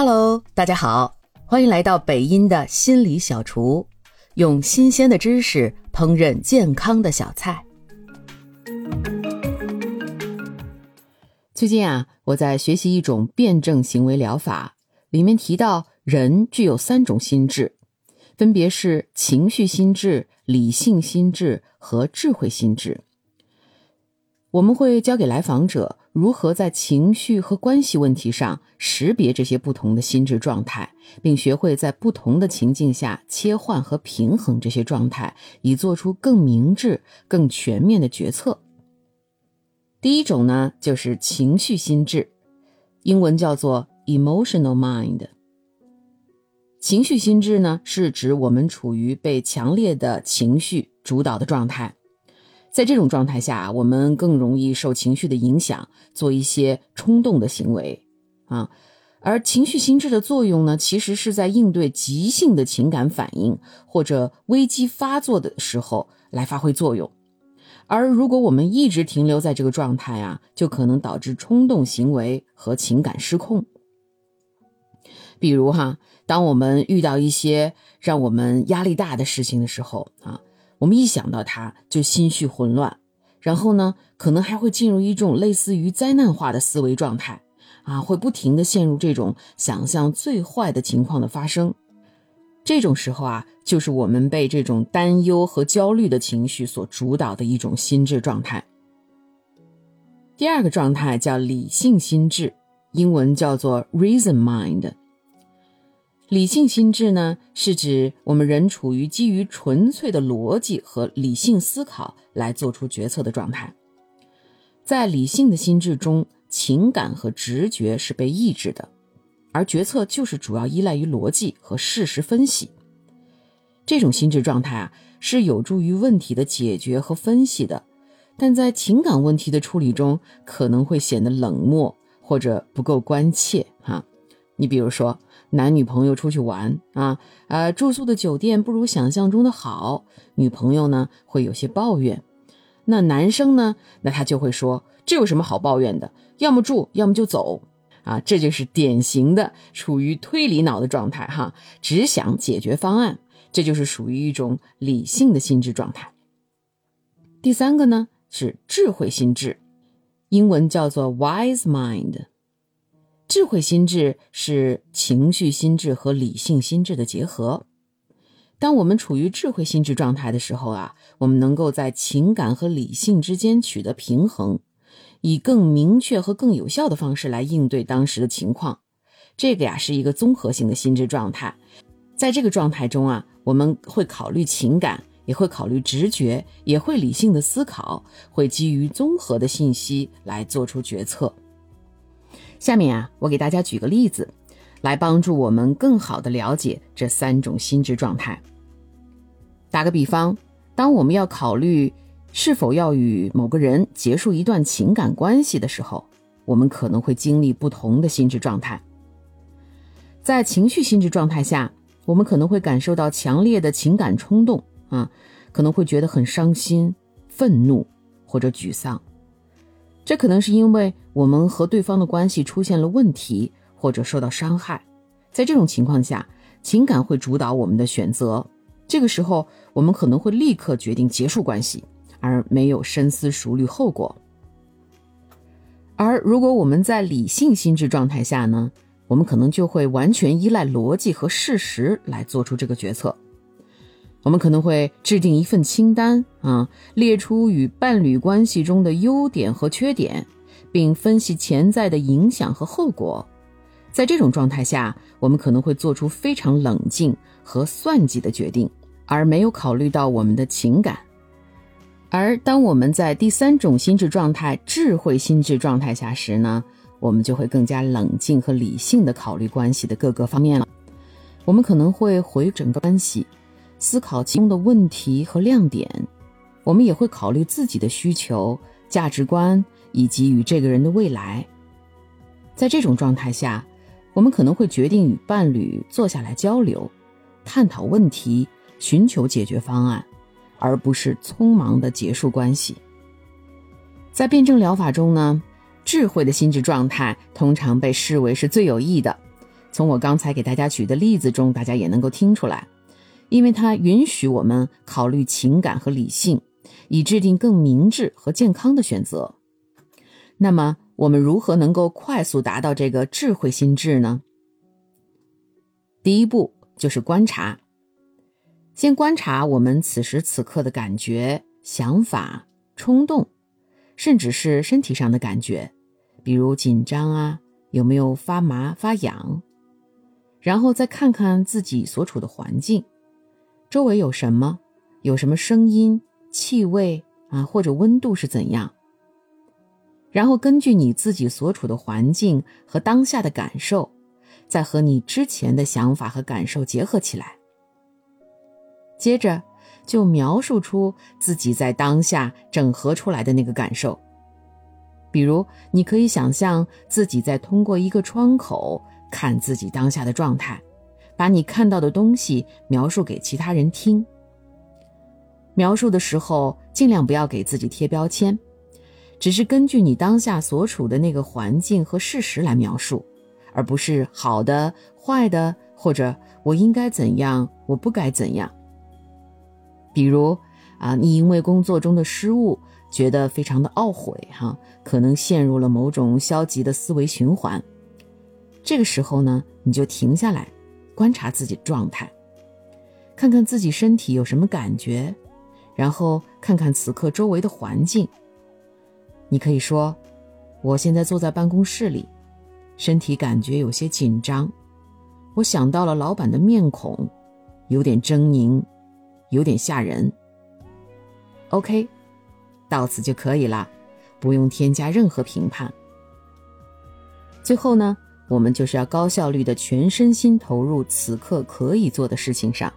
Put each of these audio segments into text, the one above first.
Hello，大家好，欢迎来到北音的心理小厨，用新鲜的知识烹饪健康的小菜。最近啊，我在学习一种辩证行为疗法，里面提到人具有三种心智，分别是情绪心智、理性心智和智慧心智。我们会教给来访者如何在情绪和关系问题上识别这些不同的心智状态，并学会在不同的情境下切换和平衡这些状态，以做出更明智、更全面的决策。第一种呢，就是情绪心智，英文叫做 emotional mind。情绪心智呢，是指我们处于被强烈的情绪主导的状态。在这种状态下，我们更容易受情绪的影响，做一些冲动的行为啊。而情绪心智的作用呢，其实是在应对急性的情感反应或者危机发作的时候来发挥作用。而如果我们一直停留在这个状态啊，就可能导致冲动行为和情感失控。比如哈，当我们遇到一些让我们压力大的事情的时候啊。我们一想到它就心绪混乱，然后呢，可能还会进入一种类似于灾难化的思维状态，啊，会不停的陷入这种想象最坏的情况的发生。这种时候啊，就是我们被这种担忧和焦虑的情绪所主导的一种心智状态。第二个状态叫理性心智，英文叫做 reason mind。理性心智呢，是指我们人处于基于纯粹的逻辑和理性思考来做出决策的状态。在理性的心智中，情感和直觉是被抑制的，而决策就是主要依赖于逻辑和事实分析。这种心智状态啊，是有助于问题的解决和分析的，但在情感问题的处理中，可能会显得冷漠或者不够关切。哈，你比如说。男女朋友出去玩啊，呃，住宿的酒店不如想象中的好，女朋友呢会有些抱怨，那男生呢，那他就会说这有什么好抱怨的？要么住，要么就走，啊，这就是典型的处于推理脑的状态哈，只想解决方案，这就是属于一种理性的心智状态。第三个呢是智慧心智，英文叫做 wise mind。智慧心智是情绪心智和理性心智的结合。当我们处于智慧心智状态的时候啊，我们能够在情感和理性之间取得平衡，以更明确和更有效的方式来应对当时的情况。这个呀是一个综合性的心智状态。在这个状态中啊，我们会考虑情感，也会考虑直觉，也会理性的思考，会基于综合的信息来做出决策。下面啊，我给大家举个例子，来帮助我们更好的了解这三种心智状态。打个比方，当我们要考虑是否要与某个人结束一段情感关系的时候，我们可能会经历不同的心智状态。在情绪心智状态下，我们可能会感受到强烈的情感冲动啊，可能会觉得很伤心、愤怒或者沮丧。这可能是因为我们和对方的关系出现了问题，或者受到伤害。在这种情况下，情感会主导我们的选择。这个时候，我们可能会立刻决定结束关系，而没有深思熟虑后果。而如果我们在理性心智状态下呢，我们可能就会完全依赖逻辑和事实来做出这个决策。我们可能会制定一份清单啊，列出与伴侣关系中的优点和缺点，并分析潜在的影响和后果。在这种状态下，我们可能会做出非常冷静和算计的决定，而没有考虑到我们的情感。而当我们在第三种心智状态——智慧心智状态下时呢，我们就会更加冷静和理性的考虑关系的各个方面了。我们可能会回整个关系。思考其中的问题和亮点，我们也会考虑自己的需求、价值观以及与这个人的未来。在这种状态下，我们可能会决定与伴侣坐下来交流，探讨问题，寻求解决方案，而不是匆忙的结束关系。在辩证疗法中呢，智慧的心智状态通常被视为是最有益的。从我刚才给大家举的例子中，大家也能够听出来，因为它允许我们考虑情感和理性，以制定更明智和健康的选择。那么，我们如何能够快速达到这个智慧心智呢？第一步就是观察，先观察我们此时此刻的感觉、想法、冲动，甚至是身体上的感觉，比如紧张啊，有没有发麻、发痒？然后再看看自己所处的环境，周围有什么，有什么声音、气味啊，或者温度是怎样？然后根据你自己所处的环境和当下的感受，再和你之前的想法和感受结合起来。接着就描述出自己在当下整合出来的那个感受。比如，你可以想象自己在通过一个窗口看自己当下的状态，把你看到的东西描述给其他人听。描述的时候，尽量不要给自己贴标签。只是根据你当下所处的那个环境和事实来描述，而不是好的、坏的，或者我应该怎样，我不该怎样。比如啊，你因为工作中的失误觉得非常的懊悔，哈，可能陷入了某种消极的思维循环。这个时候呢，你就停下来，观察自己状态，看看自己身体有什么感觉，然后看看此刻周围的环境。你可以说：“我现在坐在办公室里，身体感觉有些紧张。我想到了老板的面孔，有点狰狞，有点吓人。” OK，到此就可以了，不用添加任何评判。最后呢，我们就是要高效率的全身心投入此刻可以做的事情上，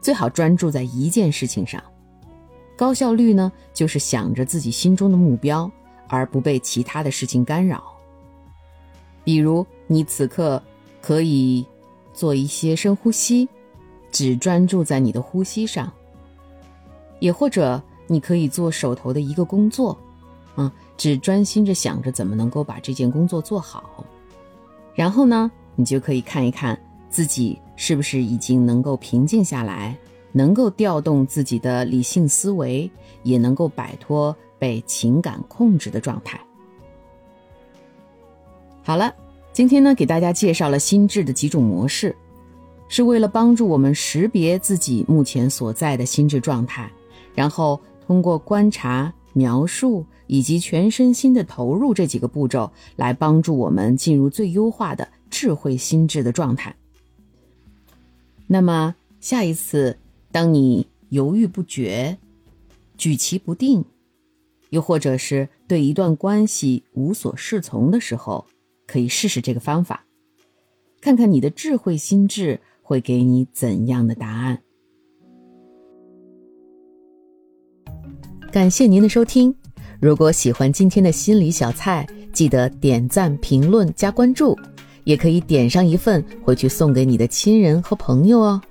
最好专注在一件事情上。高效率呢，就是想着自己心中的目标，而不被其他的事情干扰。比如，你此刻可以做一些深呼吸，只专注在你的呼吸上；也或者，你可以做手头的一个工作，啊，只专心着想着怎么能够把这件工作做好。然后呢，你就可以看一看自己是不是已经能够平静下来。能够调动自己的理性思维，也能够摆脱被情感控制的状态。好了，今天呢，给大家介绍了心智的几种模式，是为了帮助我们识别自己目前所在的心智状态，然后通过观察、描述以及全身心的投入这几个步骤，来帮助我们进入最优化的智慧心智的状态。那么下一次。当你犹豫不决、举棋不定，又或者是对一段关系无所适从的时候，可以试试这个方法，看看你的智慧心智会给你怎样的答案。感谢您的收听，如果喜欢今天的心理小菜，记得点赞、评论、加关注，也可以点上一份回去送给你的亲人和朋友哦。